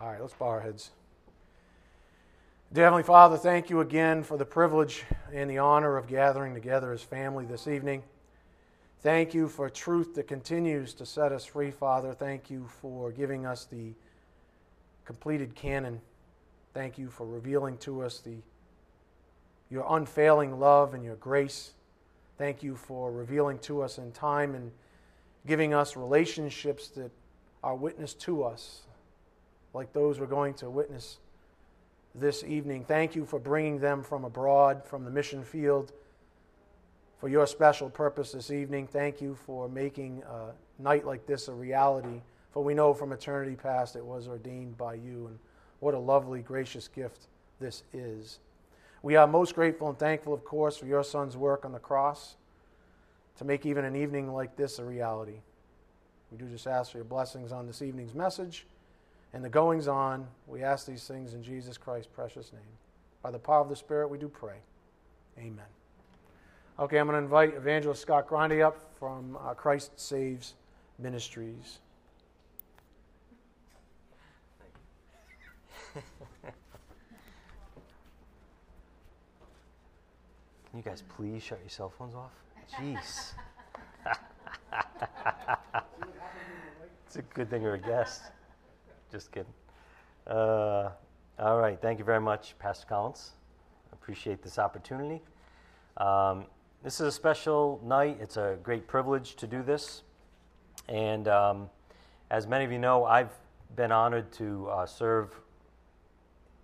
All right, let's bow our heads. Dear Heavenly Father, thank you again for the privilege and the honor of gathering together as family this evening. Thank you for truth that continues to set us free, Father. Thank you for giving us the completed canon. Thank you for revealing to us the, your unfailing love and your grace. Thank you for revealing to us in time and giving us relationships that are witness to us, like those we're going to witness this evening. Thank you for bringing them from abroad, from the mission field, for your special purpose this evening. Thank you for making a night like this a reality, for we know from eternity past it was ordained by you, and what a lovely, gracious gift this is. We are most grateful and thankful, of course, for your Son's work on the cross to make even an evening like this a reality. We do just ask for your blessings on this evening's message and the goings on. We ask these things in Jesus Christ's precious name. By the power of the Spirit, we do pray. Amen. Okay, I'm going to invite Evangelist Scott Grundy up from uh, Christ Saves Ministries. Can you guys please shut your cell phones off? Jeez. it's a good thing you're a guest. Just kidding. Uh, all right. Thank you very much, Pastor Collins. Appreciate this opportunity. Um, this is a special night. It's a great privilege to do this. And um, as many of you know, I've been honored to uh, serve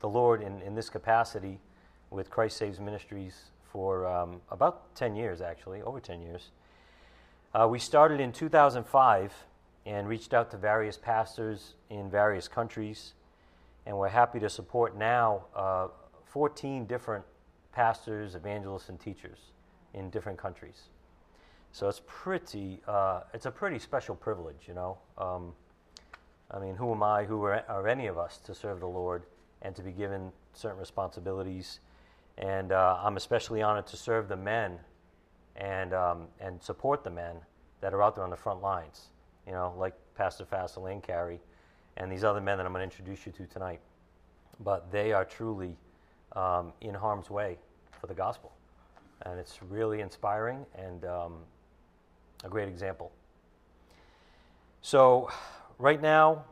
the Lord in, in this capacity with Christ Saves Ministries for um, about 10 years, actually, over 10 years. Uh, we started in 2005 and reached out to various pastors in various countries, and we're happy to support now uh, 14 different pastors, evangelists, and teachers in different countries. So it's pretty, uh, it's a pretty special privilege, you know. Um, I mean, who am I, who are, are, any of us to serve the Lord and to be given certain responsibilities? And uh, I'm especially honored to serve the men and, um, and support the men that are out there on the front lines you know, like Pastor Fassel and Carrie and these other men that I'm going to introduce you to tonight. But they are truly um, in harm's way for the gospel. And it's really inspiring and um, a great example. So, right now,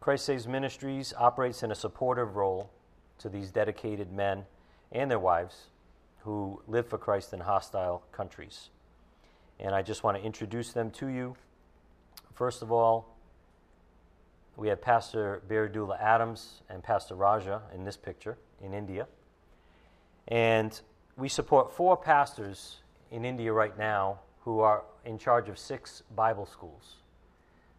Christ Saves Ministries operates in a supportive role to these dedicated men and their wives who live for Christ in hostile countries. And I just want to introduce them to you First of all, we have Pastor Biradula Adams and Pastor Raja in this picture in India. And we support four pastors in India right now who are in charge of six Bible schools.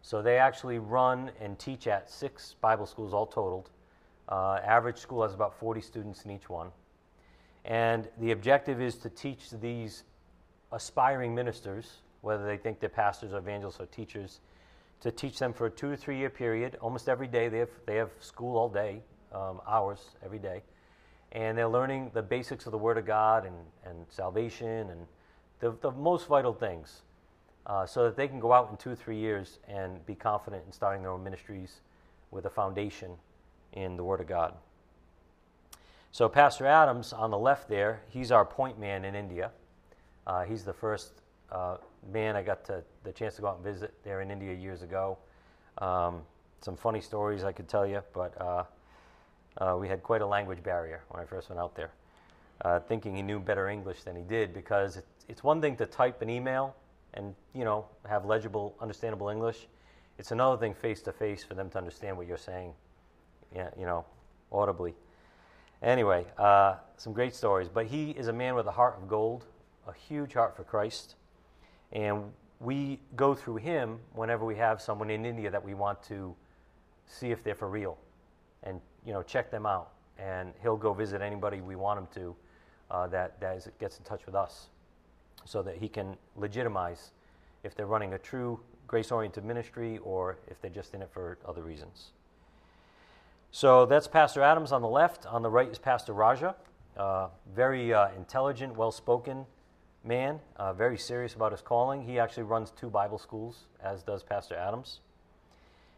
So they actually run and teach at six Bible schools all totaled. Uh, average school has about 40 students in each one. And the objective is to teach these aspiring ministers, whether they think they're pastors or evangelists or teachers, to teach them for a two or three year period. Almost every day they have, they have school all day, um, hours every day. And they're learning the basics of the Word of God and, and salvation and the, the most vital things uh, so that they can go out in two or three years and be confident in starting their own ministries with a foundation in the Word of God. So, Pastor Adams on the left there, he's our point man in India. Uh, he's the first uh, man, I got to, the chance to go out and visit there in India years ago. Um, some funny stories I could tell you, but uh, uh, we had quite a language barrier when I first went out there, uh, thinking he knew better English than he did. Because it, it's one thing to type an email and you know have legible, understandable English. It's another thing face to face for them to understand what you're saying, you know, audibly. Anyway, uh, some great stories. But he is a man with a heart of gold, a huge heart for Christ. And we go through him whenever we have someone in India that we want to see if they're for real and you know check them out. And he'll go visit anybody we want him to uh, that, that is, gets in touch with us so that he can legitimize if they're running a true grace oriented ministry or if they're just in it for other reasons. So that's Pastor Adams on the left. On the right is Pastor Raja, uh, very uh, intelligent, well spoken man, uh, very serious about his calling. He actually runs two Bible schools, as does Pastor Adams.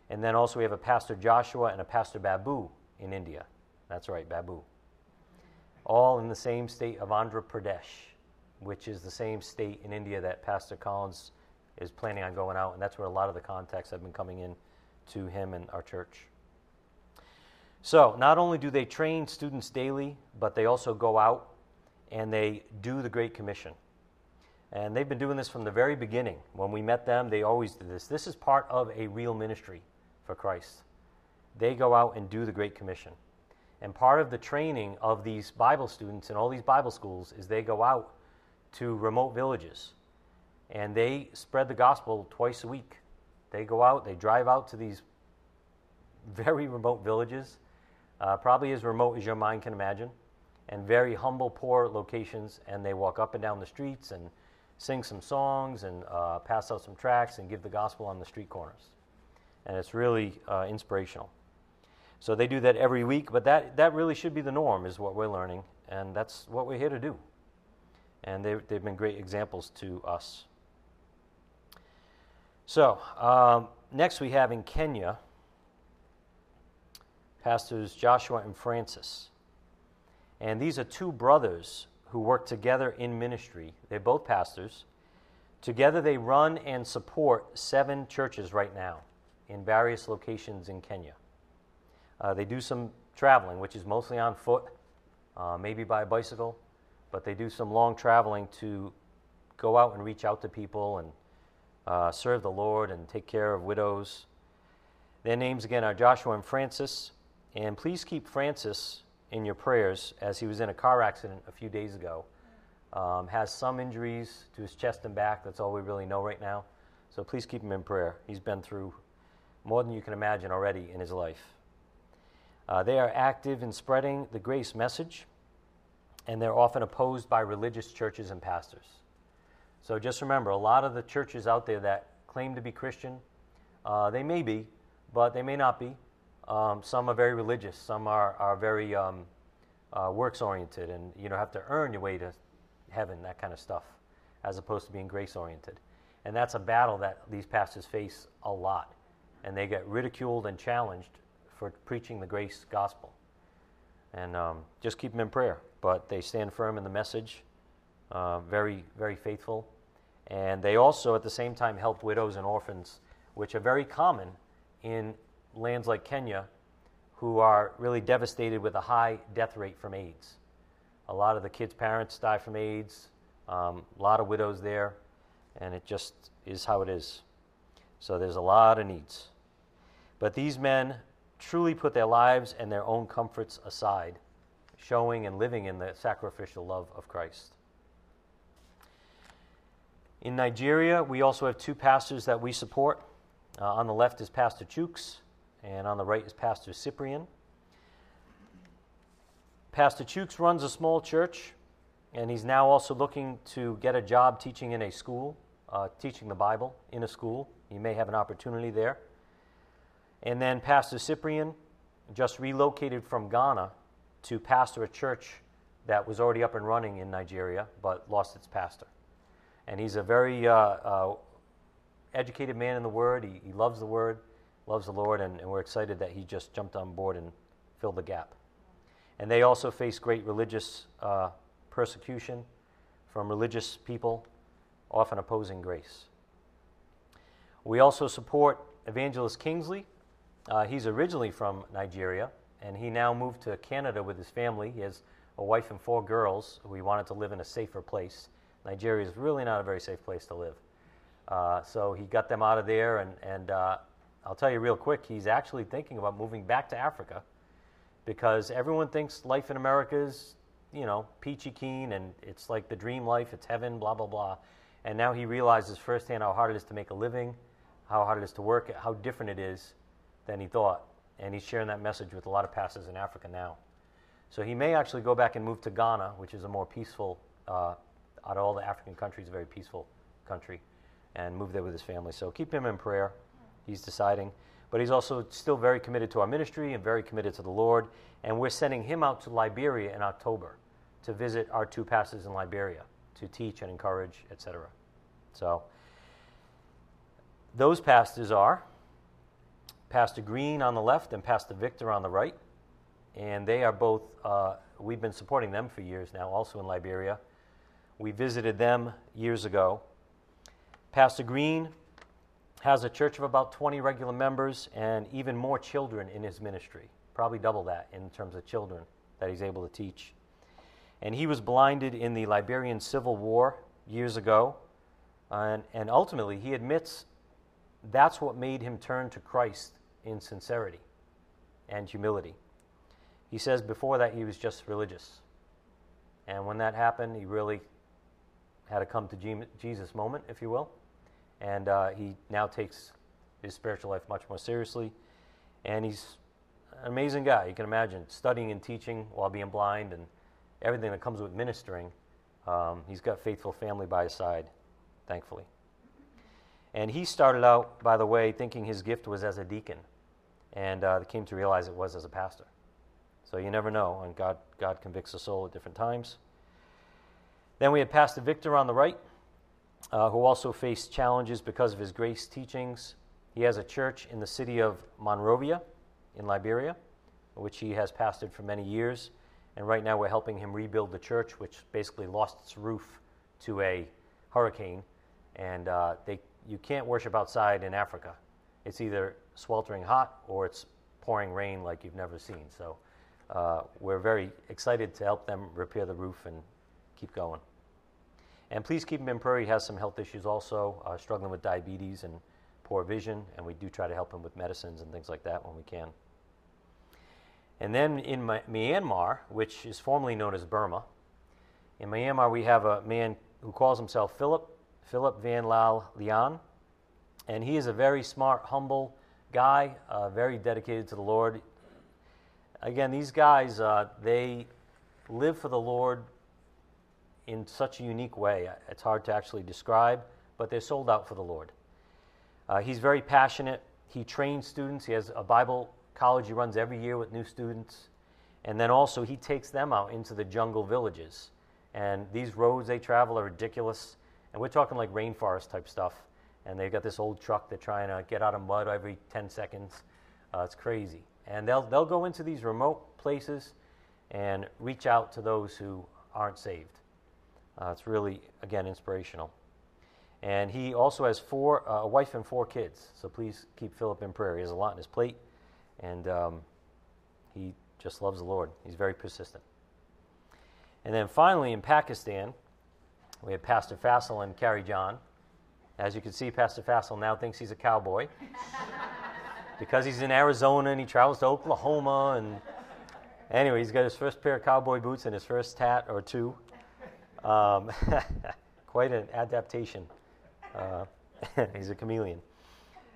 And then also we have a Pastor Joshua and a Pastor Babu in India. That's right, Babu. All in the same state of Andhra Pradesh, which is the same state in India that Pastor Collins is planning on going out, and that's where a lot of the contacts have been coming in to him and our church. So, not only do they train students daily, but they also go out and they do the Great Commission. And they've been doing this from the very beginning. When we met them, they always did this. This is part of a real ministry for Christ. They go out and do the Great Commission. And part of the training of these Bible students in all these Bible schools is they go out to remote villages and they spread the gospel twice a week. They go out, they drive out to these very remote villages, uh, probably as remote as your mind can imagine, and very humble, poor locations, and they walk up and down the streets and sing some songs and uh, pass out some tracts and give the gospel on the street corners. And it's really uh, inspirational. So they do that every week, but that, that really should be the norm, is what we're learning, and that's what we're here to do. And they, they've been great examples to us. So, um, next we have in Kenya Pastors Joshua and Francis. And these are two brothers who work together in ministry. They're both pastors. Together they run and support seven churches right now in various locations in Kenya. Uh, they do some traveling, which is mostly on foot, uh, maybe by bicycle, but they do some long traveling to go out and reach out to people and uh, serve the Lord and take care of widows. Their names again are Joshua and Francis. And please keep Francis in your prayers as he was in a car accident a few days ago. Um, has some injuries to his chest and back. That's all we really know right now. So please keep him in prayer. He's been through more than you can imagine already in his life. Uh, they are active in spreading the grace message, and they're often opposed by religious churches and pastors. So just remember, a lot of the churches out there that claim to be Christian, uh, they may be, but they may not be. Um, some are very religious. Some are, are very um, uh, works oriented, and you know have to earn your way to heaven, that kind of stuff, as opposed to being grace oriented. And that's a battle that these pastors face a lot, and they get ridiculed and challenged for preaching the grace gospel. And um, just keep them in prayer. But they stand firm in the message, uh, very, very faithful. And they also, at the same time, help widows and orphans, which are very common in lands like Kenya who are really devastated with a high death rate from AIDS. A lot of the kids' parents die from AIDS, um, a lot of widows there, and it just is how it is. So there's a lot of needs. But these men truly put their lives and their own comforts aside, showing and living in the sacrificial love of Christ. In Nigeria, we also have two pastors that we support. Uh, on the left is Pastor Chooks, and on the right is Pastor Cyprian. Pastor Chooks runs a small church, and he's now also looking to get a job teaching in a school, uh, teaching the Bible in a school. He may have an opportunity there. And then Pastor Cyprian just relocated from Ghana to pastor a church that was already up and running in Nigeria but lost its pastor. And he's a very uh, uh, educated man in the Word. He, he loves the Word loves the Lord, and, and we're excited that he just jumped on board and filled the gap. And they also face great religious uh, persecution from religious people, often opposing grace. We also support Evangelist Kingsley. Uh, he's originally from Nigeria, and he now moved to Canada with his family. He has a wife and four girls who he wanted to live in a safer place. Nigeria is really not a very safe place to live. Uh, so he got them out of there, and, and uh, I'll tell you real quick, he's actually thinking about moving back to Africa because everyone thinks life in America is, you know, peachy keen and it's like the dream life, it's heaven, blah, blah, blah. And now he realizes firsthand how hard it is to make a living, how hard it is to work, how different it is than he thought. And he's sharing that message with a lot of pastors in Africa now. So he may actually go back and move to Ghana, which is a more peaceful, uh, out of all the African countries, a very peaceful country, and move there with his family. So keep him in prayer he's deciding. But he's also still very committed to our ministry and very committed to the Lord. And we're sending him out to Liberia in October to visit our two pastors in Liberia to teach and encourage, etc. So those pastors are Pastor Green on the left and Pastor Victor on the right. And they are both, uh, we've been supporting them for years now, also in Liberia. We visited them years ago. Pastor Green has a church of about 20 regular members and even more children in his ministry, probably double that in terms of children that he's able to teach. And he was blinded in the Liberian Civil War years ago. And, and ultimately, he admits that's what made him turn to Christ in sincerity and humility. He says before that he was just religious. And when that happened, he really had a come to Jesus moment, if you will. And uh, he now takes his spiritual life much more seriously. And he's an amazing guy. You can imagine studying and teaching while being blind and everything that comes with ministering. Um, he's got faithful family by his side, thankfully. And he started out, by the way, thinking his gift was as a deacon, and uh, came to realize it was as a pastor. So you never know, and God, God convicts the soul at different times. Then we had Pastor Victor on the right, uh, who also faced challenges because of his grace teachings. He has a church in the city of Monrovia in Liberia, which he has pastored for many years. And right now we're helping him rebuild the church, which basically lost its roof to a hurricane. And uh, they, you can't worship outside in Africa. It's either sweltering hot or it's pouring rain like you've never seen. So uh, we're very excited to help them repair the roof and keep going. And please keep him in prayer. He has some health issues also, uh, struggling with diabetes and poor vision, and we do try to help him with medicines and things like that when we can. And then in Myanmar, which is formerly known as Burma, in Myanmar we have a man who calls himself Philip, Philip Van Lao Lian, and he is a very smart, humble guy, uh, very dedicated to the Lord. Again, these guys, uh, they live for the Lord in such a unique way. It's hard to actually describe, but they're sold out for the Lord. Uh, he's very passionate. He trains students. He has a Bible college he runs every year with new students. And then also, he takes them out into the jungle villages. And these roads they travel are ridiculous. And we're talking like rainforest type stuff. And they've got this old truck they're trying to get out of mud every 10 seconds. Uh, it's crazy. And they'll, they'll go into these remote places and reach out to those who aren't saved. Uh, it's really, again, inspirational. And he also has four, uh, a wife and four kids. So please keep Philip in prayer. He has a lot on his plate. And um, he just loves the Lord. He's very persistent. And then finally, in Pakistan, we have Pastor Fassel and Carrie John. As you can see, Pastor Fassel now thinks he's a cowboy because he's in Arizona and he travels to Oklahoma. And anyway, he's got his first pair of cowboy boots and his first hat or two. Um, quite an adaptation. Uh, he's a chameleon.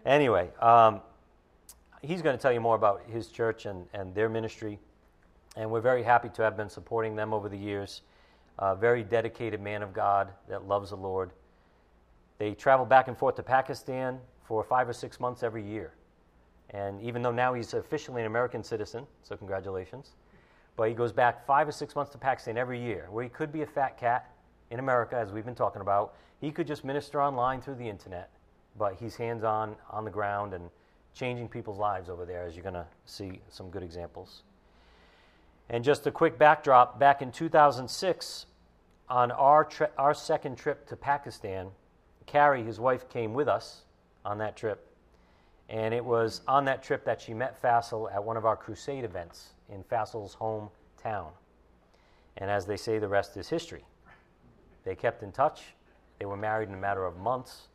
Anyway, um, he's going to tell you more about his church and, and their ministry. And we're very happy to have been supporting them over the years. A very dedicated man of God that loves the Lord. They travel back and forth to Pakistan for five or six months every year. And even though now he's officially an American citizen, so congratulations, but he goes back five or six months to Pakistan every year, where he could be a fat cat in America, as we've been talking about. He could just minister online through the internet, but he's hands on on the ground and changing people's lives over there, as you're going to see some good examples. And just a quick backdrop back in 2006, on our, tri- our second trip to Pakistan, Carrie, his wife, came with us on that trip. And it was on that trip that she met Fassel at one of our crusade events in Fassel's hometown. And as they say, the rest is history. They kept in touch. They were married in a matter of months.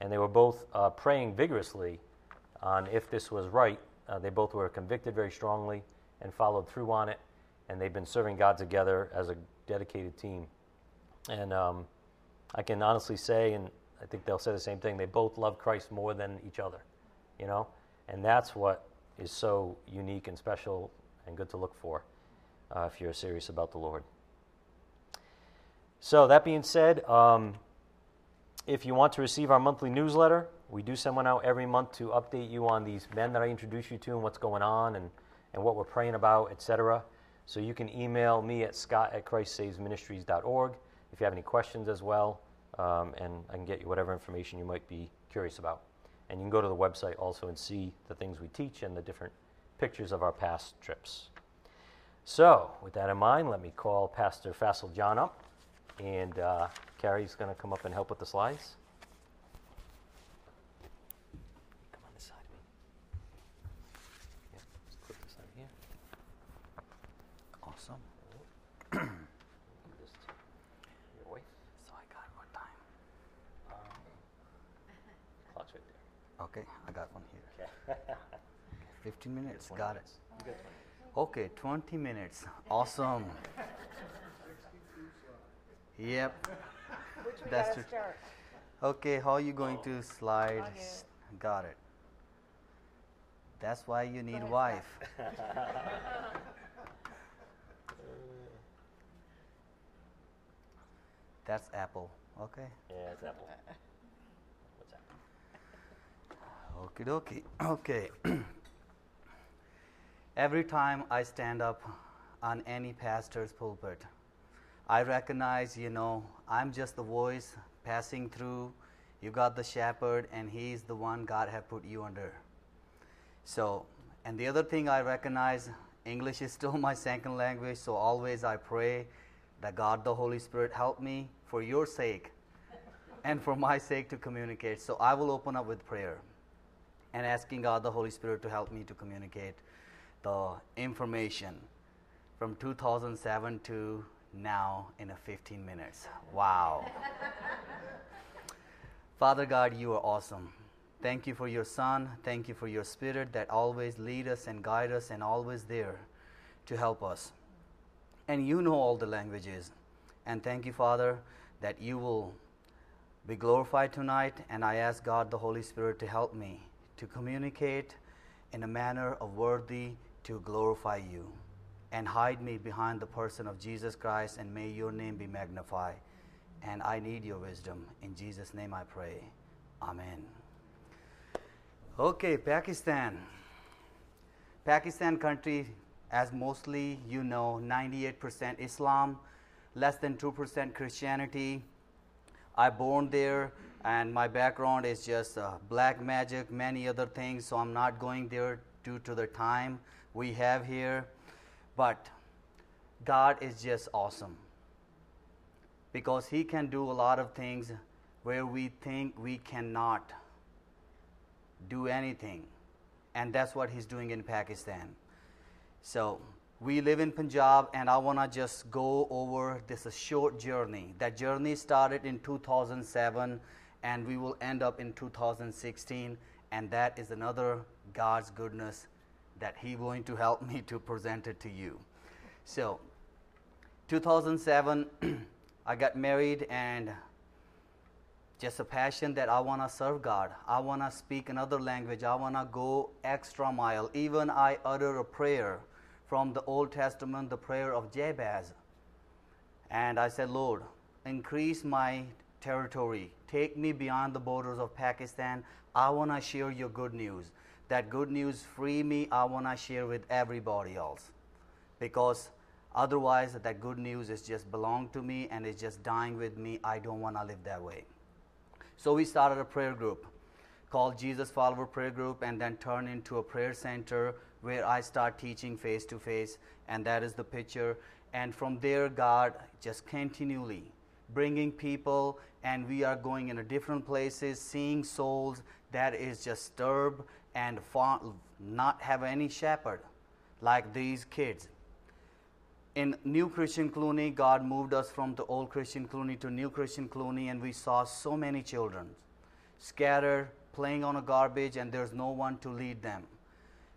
And they were both uh, praying vigorously on if this was right. Uh, they both were convicted very strongly and followed through on it, and they've been serving God together as a dedicated team. And um, I can honestly say, and I think they'll say the same thing, they both love Christ more than each other, you know? And that's what is so unique and special and good to look for uh, if you're serious about the Lord. So, that being said, um, if you want to receive our monthly newsletter, we do send one out every month to update you on these men that I introduce you to and what's going on and, and what we're praying about, etc. So you can email me at scott at christsavesministries.org if you have any questions as well, um, and I can get you whatever information you might be curious about. And you can go to the website also and see the things we teach and the different pictures of our past trips. So, with that in mind, let me call Pastor Fassel John up, and uh, Carrie's going to come up and help with the slides. Come on this side of me. Yep, just click this on here. Awesome. Give this to your wife. So I got one time. Um, clock's right there. Okay, I got one here. Okay. 15 minutes. 20 Got it. minutes. You got 20. Okay, 20 minutes. Awesome. Yep. Which we That's gotta it. start. Okay, how are you going to oh. slide? Okay. Got it. That's why you need ahead, wife. That's Apple. Okay. Yeah, it's Apple. What's Apple? Okie dokie. Okay. Every time I stand up on any pastor's pulpit, I recognize, you know, I'm just the voice passing through. You got the shepherd, and he's the one God have put you under. So, and the other thing I recognize, English is still my second language, so always I pray that God the Holy Spirit help me for your sake and for my sake to communicate. So I will open up with prayer and asking God the Holy Spirit to help me to communicate the information from 2007 to now in a 15 minutes. Wow. Father God, you are awesome. Thank you for your Son. Thank you for your Spirit that always lead us and guide us and always there to help us. And you know all the languages. And thank you, Father, that you will be glorified tonight. And I ask God, the Holy Spirit, to help me to communicate in a manner of worthy to glorify you. And hide me behind the person of Jesus Christ, and may your name be magnified. And I need your wisdom. In Jesus' name I pray. Amen. Okay, Pakistan. Pakistan country, as mostly you know, 98% Islam, less than 2% Christianity. I born there, and my background is just uh, black magic, many other things. So I'm not going there due to the time we have here. But God is just awesome because He can do a lot of things where we think we cannot do anything. And that's what He's doing in Pakistan. So we live in Punjab, and I want to just go over this short journey. That journey started in 2007, and we will end up in 2016. And that is another God's goodness that He going to help me to present it to you. So, 2007, I got married, and just a passion that I want to serve God. I want to speak another language. I want to go extra mile. Even I utter a prayer from the Old Testament, the prayer of Jabez. And I said, Lord, increase my territory. Take me beyond the borders of Pakistan. I want to share your good news. That good news free me. I want to share with everybody else. Because otherwise, that good news is just belong to me and it's just dying with me. I don't want to live that way. So we started a prayer group called Jesus Follower Prayer Group and then turned into a prayer center where I start teaching face to face and that is the picture and from there God just continually bringing people and we are going into different places seeing souls that is just disturbed and not have any shepherd like these kids in New Christian Colony, God moved us from the old Christian Colony to New Christian Colony, and we saw so many children scattered, playing on a garbage, and there's no one to lead them.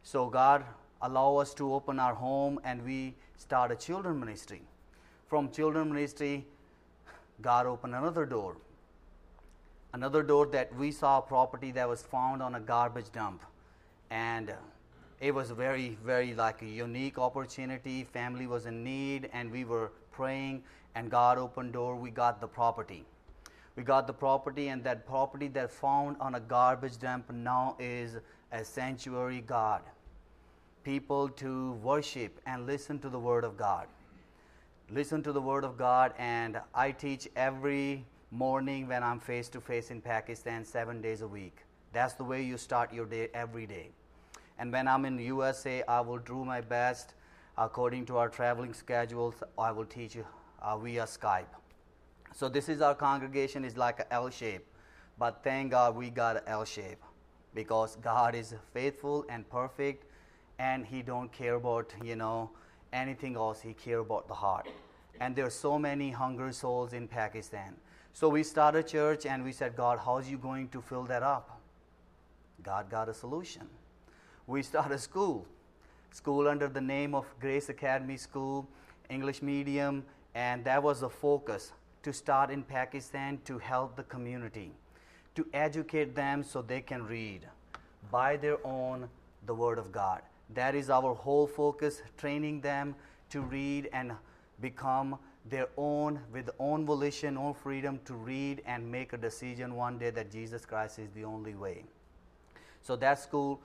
So God allow us to open our home, and we start a children ministry. From children ministry, God opened another door. Another door that we saw a property that was found on a garbage dump, and it was a very very like a unique opportunity. Family was in need and we were praying and god opened door. We got the property. We got the property and that property that found on a garbage dump now is a sanctuary god. People to worship and listen to the word of god. Listen to the word of god and i teach every morning when i'm face to face in pakistan 7 days a week. That's the way you start your day every day. And when I'm in USA, I will do my best according to our traveling schedules. I will teach you uh, via Skype. So this is our congregation is like a L shape, but thank God we got an L shape because God is faithful and perfect, and He don't care about you know anything else. He care about the heart. And there are so many hungry souls in Pakistan. So we started a church and we said, God, how's you going to fill that up? God got a solution. We started a school, school under the name of Grace Academy School, English medium, and that was the focus to start in Pakistan to help the community, to educate them so they can read by their own the Word of God. That is our whole focus, training them to read and become their own, with own volition, own freedom to read and make a decision one day that Jesus Christ is the only way. So that school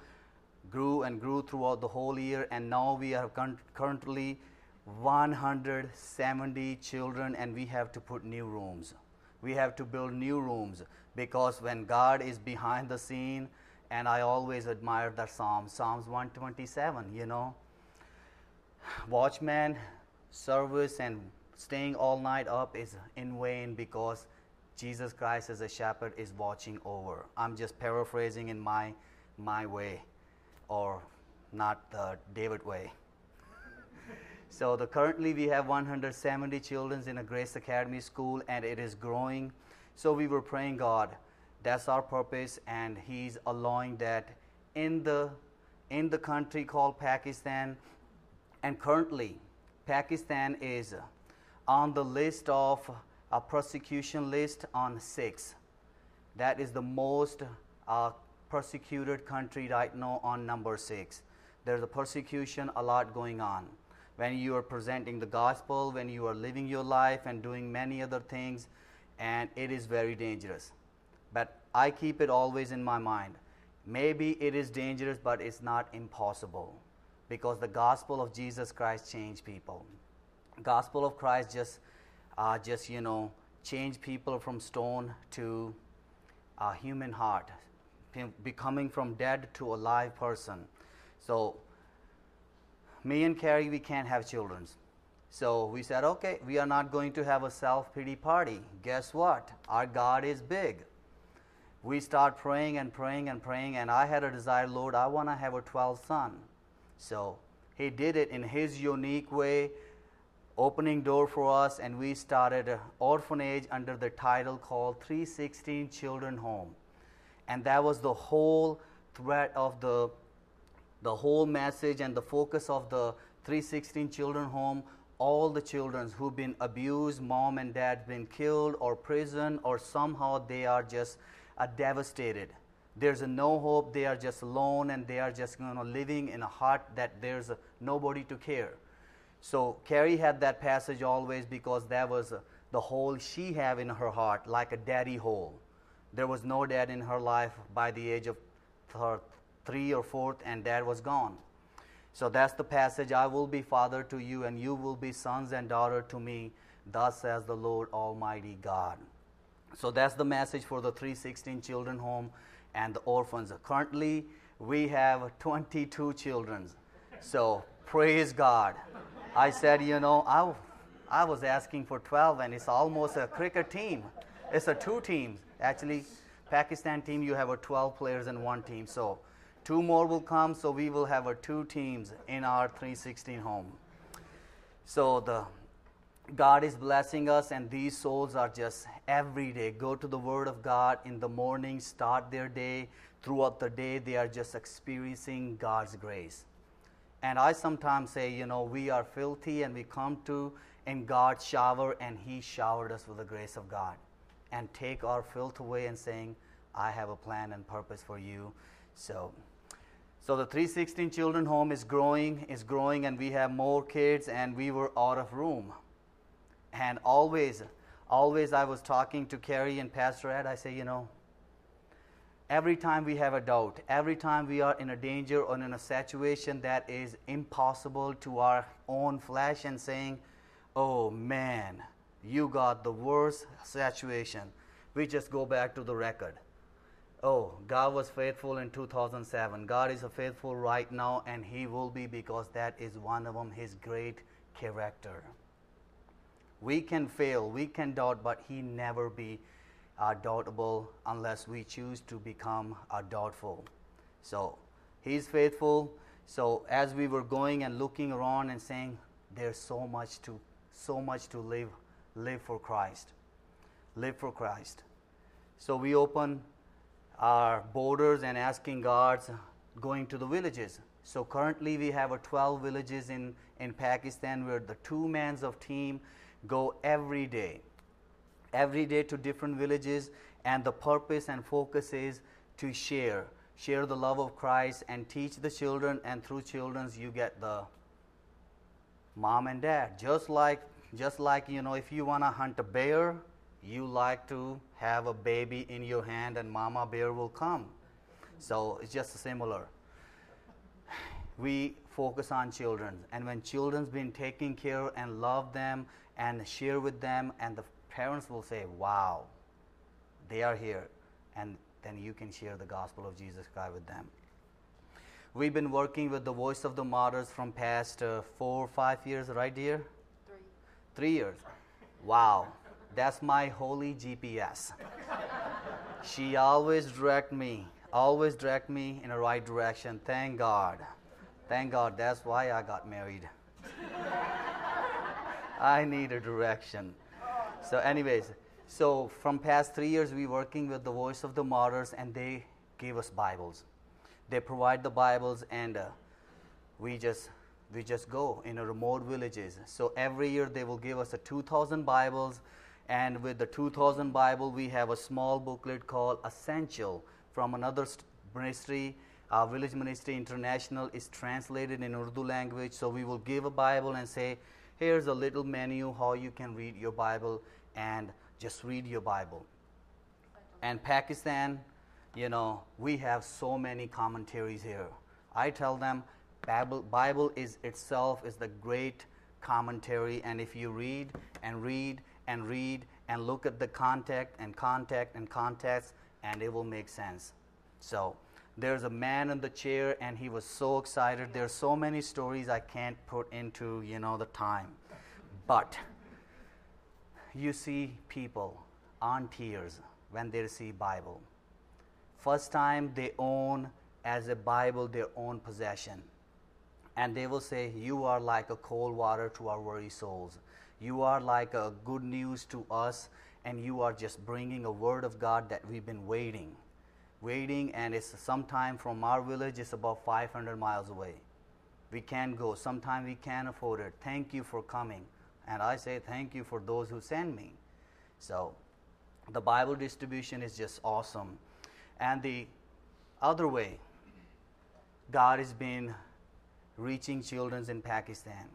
grew and grew throughout the whole year, and now we are currently 170 children, and we have to put new rooms. We have to build new rooms because when God is behind the scene, and I always admire that Psalm, Psalms 127, you know. Watchman service and staying all night up is in vain because Jesus Christ as a shepherd is watching over. I'm just paraphrasing in my my way or not the David way. so the currently we have 170 children in a Grace Academy school and it is growing. So we were praying God, that's our purpose and he's allowing that in the in the country called Pakistan and currently Pakistan is on the list of a persecution list on six. That is the most uh, persecuted country right now on number six. There's a persecution a lot going on. When you are presenting the gospel, when you are living your life and doing many other things, and it is very dangerous. But I keep it always in my mind. Maybe it is dangerous, but it's not impossible because the gospel of Jesus Christ changed people. Gospel of Christ just, uh, just you know, changed people from stone to a human heart, becoming from dead to a live person. So, me and Carrie, we can't have children. So we said, okay, we are not going to have a self pity party. Guess what? Our God is big. We start praying and praying and praying, and I had a desire, Lord, I want to have a 12th son. So he did it in his unique way, opening door for us, and we started an orphanage under the title called 316 Children Home. And that was the whole thread of the the whole message and the focus of the 316 Children Home. All the children who've been abused, mom and dad been killed or prison, or somehow they are just uh, devastated. There's no hope. They are just alone and they are just you know, living in a heart that there's a, nobody to care. So carrie had that passage always because that was a, the hole she had in her heart like a daddy hole there was no dad in her life by the age of her three or fourth and dad was gone so that's the passage i will be father to you and you will be sons and daughter to me thus says the lord almighty god so that's the message for the 316 children home and the orphans. Currently, we have 22 children. So praise God. I said, you know, I, I was asking for 12, and it's almost a cricket team. It's a two teams. Actually, Pakistan team, you have a 12 players in one team. So two more will come, so we will have a two teams in our 316 home. So the God is blessing us, and these souls are just every day. Go to the Word of God in the morning, start their day. Throughout the day, they are just experiencing God's grace. And I sometimes say, you know, we are filthy and we come to in God's shower, and He showered us with the grace of God. And take our filth away and saying, I have a plan and purpose for you. So, so the 316 children home is growing, is growing, and we have more kids, and we were out of room. And always, always I was talking to Carrie and Pastor Ed. I say, you know, every time we have a doubt, every time we are in a danger or in a situation that is impossible to our own flesh and saying, oh man, you got the worst situation, we just go back to the record. oh, God was faithful in 2007. God is faithful right now, and He will be because that is one of them, His great character. We can fail, we can doubt, but He never be uh, doubtable unless we choose to become uh, doubtful. So He's faithful. So as we were going and looking around and saying, there's so much to so much to live live for Christ. Live for Christ. So we open our borders and asking God's going to the villages. So currently we have a 12 villages in, in Pakistan where the two mans of team go every day. Every day to different villages and the purpose and focus is to share. Share the love of Christ and teach the children and through children's you get the mom and dad. Just like just like you know if you want to hunt a bear, you like to have a baby in your hand and mama bear will come. So it's just similar. We focus on children and when children's been taken care and love them and share with them and the parents will say, "Wow, they are here." And then you can share the gospel of Jesus Christ with them. We've been working with the Voice of the Martyrs from past uh, four or five years, right, dear? Three. Years. Wow, that's my holy GPS. she always direct me, always direct me in the right direction. Thank God. Thank God. That's why I got married. I need a direction. So, anyways, so from past three years, we working with the Voice of the Martyrs, and they gave us Bibles. They provide the Bibles, and uh, we just we just go in remote villages. So every year they will give us a 2,000 Bibles, and with the 2,000 Bible, we have a small booklet called Essential from another ministry. Our Village Ministry International is translated in Urdu language, so we will give a Bible and say, "Here's a little menu how you can read your Bible and just read your Bible." And Pakistan, you know, we have so many commentaries here. I tell them Bible, Bible is itself is the great commentary, and if you read and read and read and look at the context and context and context, and it will make sense. So there's a man in the chair, and he was so excited. There's so many stories I can't put into you know the time, but you see people on tears when they receive Bible. First time they own as a Bible their own possession. And they will say, You are like a cold water to our very souls. You are like a good news to us, and you are just bringing a word of God that we've been waiting. Waiting, and it's sometime from our village, it's about 500 miles away. We can't go. Sometime we can't afford it. Thank you for coming. And I say thank you for those who send me. So the Bible distribution is just awesome. And the other way, God has been reaching children in Pakistan.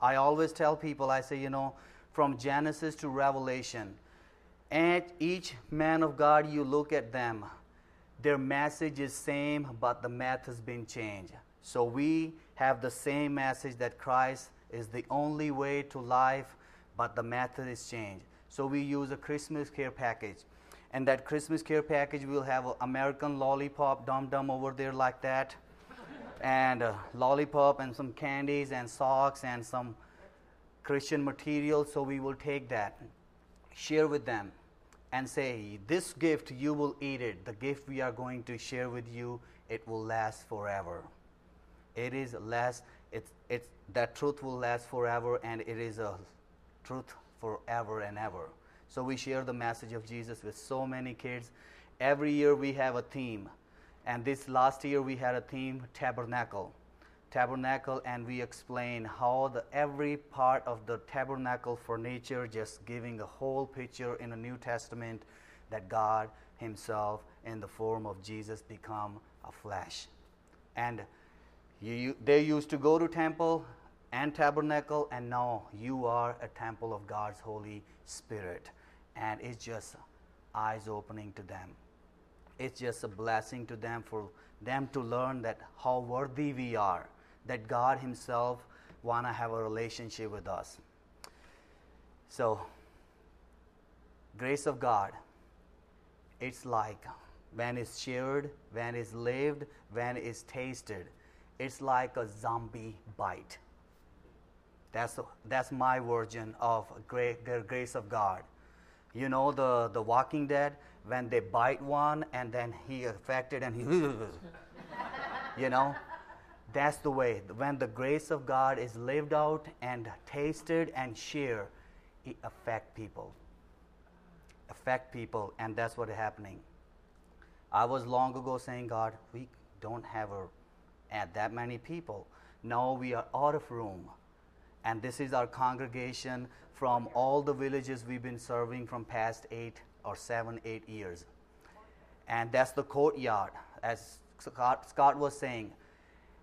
I always tell people, I say, you know, from Genesis to Revelation, and each man of God, you look at them, their message is same, but the math has been changed. So we have the same message that Christ is the only way to life, but the method is changed. So we use a Christmas care package. And that Christmas care package will have an American lollipop dum dum over there like that, and lollipop and some candies and socks and some Christian material. So we will take that, share with them, and say, This gift, you will eat it. The gift we are going to share with you, it will last forever. It is last, it's, it's, that truth will last forever, and it is a truth forever and ever. So we share the message of Jesus with so many kids. Every year we have a theme. And this last year we had a theme tabernacle. Tabernacle, and we explain how the every part of the tabernacle furniture, just giving a whole picture in the New Testament that God Himself, in the form of Jesus, become a flesh. And you, you, they used to go to temple and tabernacle, and now you are a temple of God's Holy Spirit and it's just eyes opening to them. It's just a blessing to them for them to learn that how worthy we are, that God Himself want to have a relationship with us. So, grace of God, it's like when it's shared, when it's lived, when it's tasted, it's like a zombie bite. That's, that's my version of grace of God. You know, the, the Walking Dead, when they bite one and then he affected and he, you know, that's the way. When the grace of God is lived out and tasted and shared, it affect people. Affect people, and that's what is happening. I was long ago saying, God, we don't have a, at that many people. Now we are out of room. And this is our congregation from all the villages we've been serving from past eight or seven, eight years. And that's the courtyard. As Scott, Scott was saying,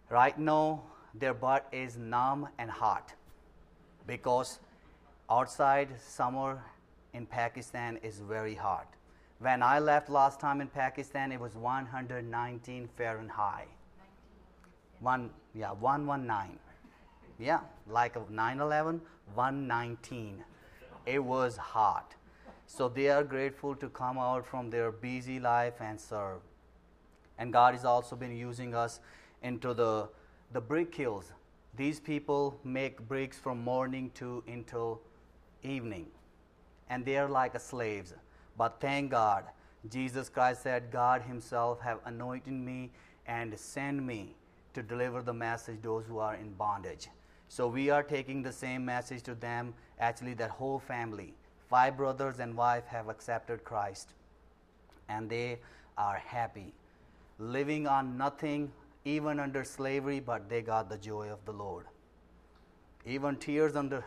right now their butt is numb and hot because outside summer in Pakistan is very hot. When I left last time in Pakistan, it was 119 Fahrenheit. One, yeah, 119. Yeah, like a 9/11, 119. It was hot. So they are grateful to come out from their busy life and serve. And God has also been using us into the the brick kilns. These people make bricks from morning to until evening. And they are like slaves. But thank God, Jesus Christ said, God Himself have anointed me and sent me to deliver the message those who are in bondage. So we are taking the same message to them. Actually, that whole family, five brothers and wife, have accepted Christ, and they are happy, living on nothing, even under slavery, but they got the joy of the Lord. Even tears under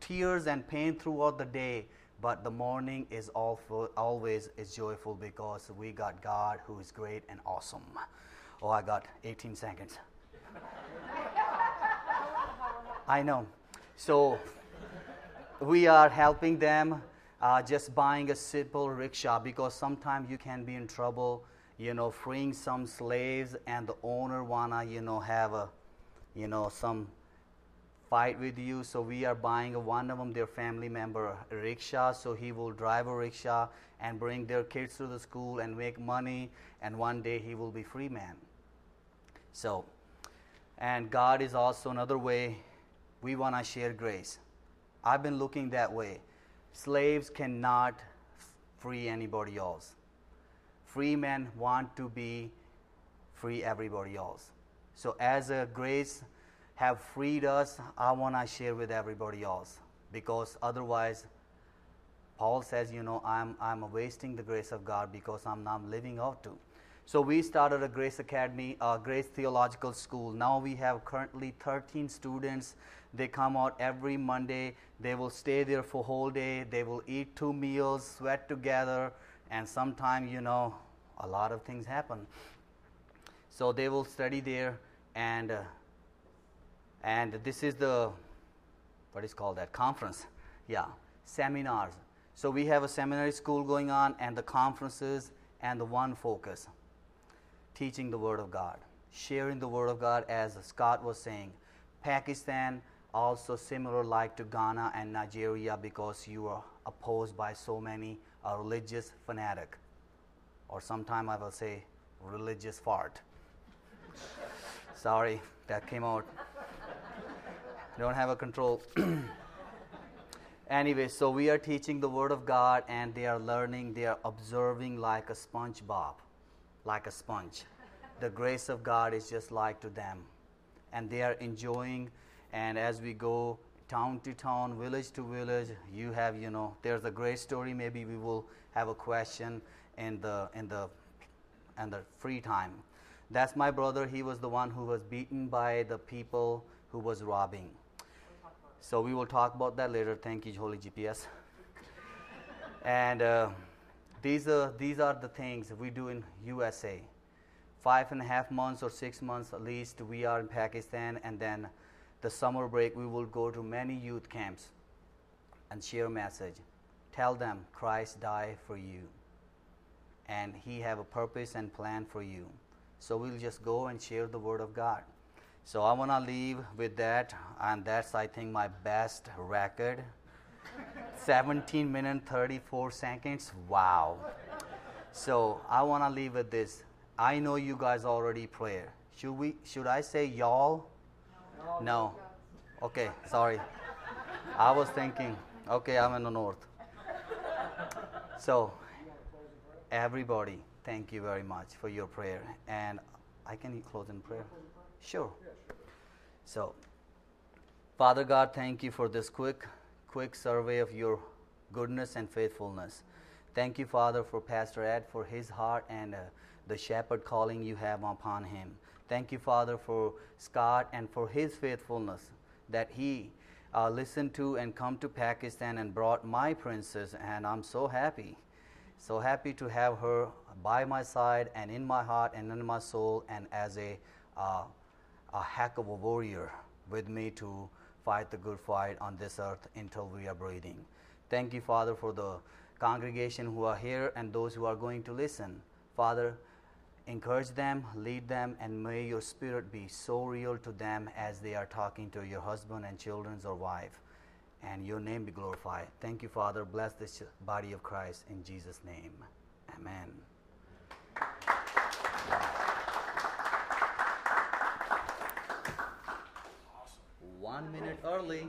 tears and pain throughout the day, but the morning is always is joyful because we got God who is great and awesome. Oh, I got 18 seconds. I know. So we are helping them uh, just buying a simple rickshaw because sometimes you can be in trouble, you know, freeing some slaves and the owner wanna, you know, have a, you know, some fight with you. So we are buying a, one of them, their family member, a rickshaw. So he will drive a rickshaw and bring their kids to the school and make money. And one day he will be free man. So, and God is also another way we want to share grace. I've been looking that way. Slaves cannot free anybody else. Free men want to be free everybody else. So as a grace have freed us, I want to share with everybody else because otherwise Paul says, you know, I'm I'm wasting the grace of God because I'm not living out to. So we started a Grace Academy, a Grace Theological School. Now we have currently 13 students. They come out every Monday. They will stay there for whole day. They will eat two meals, sweat together, and sometimes, you know, a lot of things happen. So they will study there, and uh, and this is the what is called that conference, yeah, seminars. So we have a seminary school going on, and the conferences, and the one focus teaching the Word of God, sharing the Word of God, as Scott was saying. Pakistan, also similar like to Ghana and Nigeria, because you are opposed by so many a religious fanatic, or sometime I will say religious fart. Sorry, that came out. Don't have a control. anyway, so we are teaching the Word of God, and they are learning, they are observing like a SpongeBob like a sponge. The grace of God is just like to them. And they are enjoying. And as we go town to town, village to village, you have, you know, there's a great story. Maybe we will have a question in the, in the, in the free time. That's my brother. He was the one who was beaten by the people who was robbing. So we will talk about that later. Thank you, Holy GPS. and uh, these are, these are the things we do in USA. Five and a half months or six months at least, we are in Pakistan, and then the summer break, we will go to many youth camps and share a message. Tell them Christ died for you, and He have a purpose and plan for you. So we'll just go and share the word of God. So I want to leave with that, and that's I think my best record 17 minutes 34 seconds. Wow. So I want to leave with this. I know you guys already pray. Should we? Should I say y'all? No. Okay, sorry. I was thinking. Okay, I'm in the north. So, everybody, thank you very much for your prayer. And I can close in prayer. Sure. So, Father God, thank you for this quick, quick survey of your goodness and faithfulness. Thank you, Father, for Pastor Ed, for his heart and uh, the shepherd calling you have upon him. Thank you, Father, for Scott and for his faithfulness that he uh, listened to and come to Pakistan and brought my princess, and I'm so happy. So happy to have her by my side and in my heart and in my soul, and as a, uh, a heck of a warrior with me to fight the good fight on this earth until we are breathing. Thank you, Father, for the congregation who are here and those who are going to listen. Father, encourage them, lead them, and may your spirit be so real to them as they are talking to your husband and children or wife. And your name be glorified. Thank you, Father. Bless this body of Christ in Jesus' name. Amen. One minute early.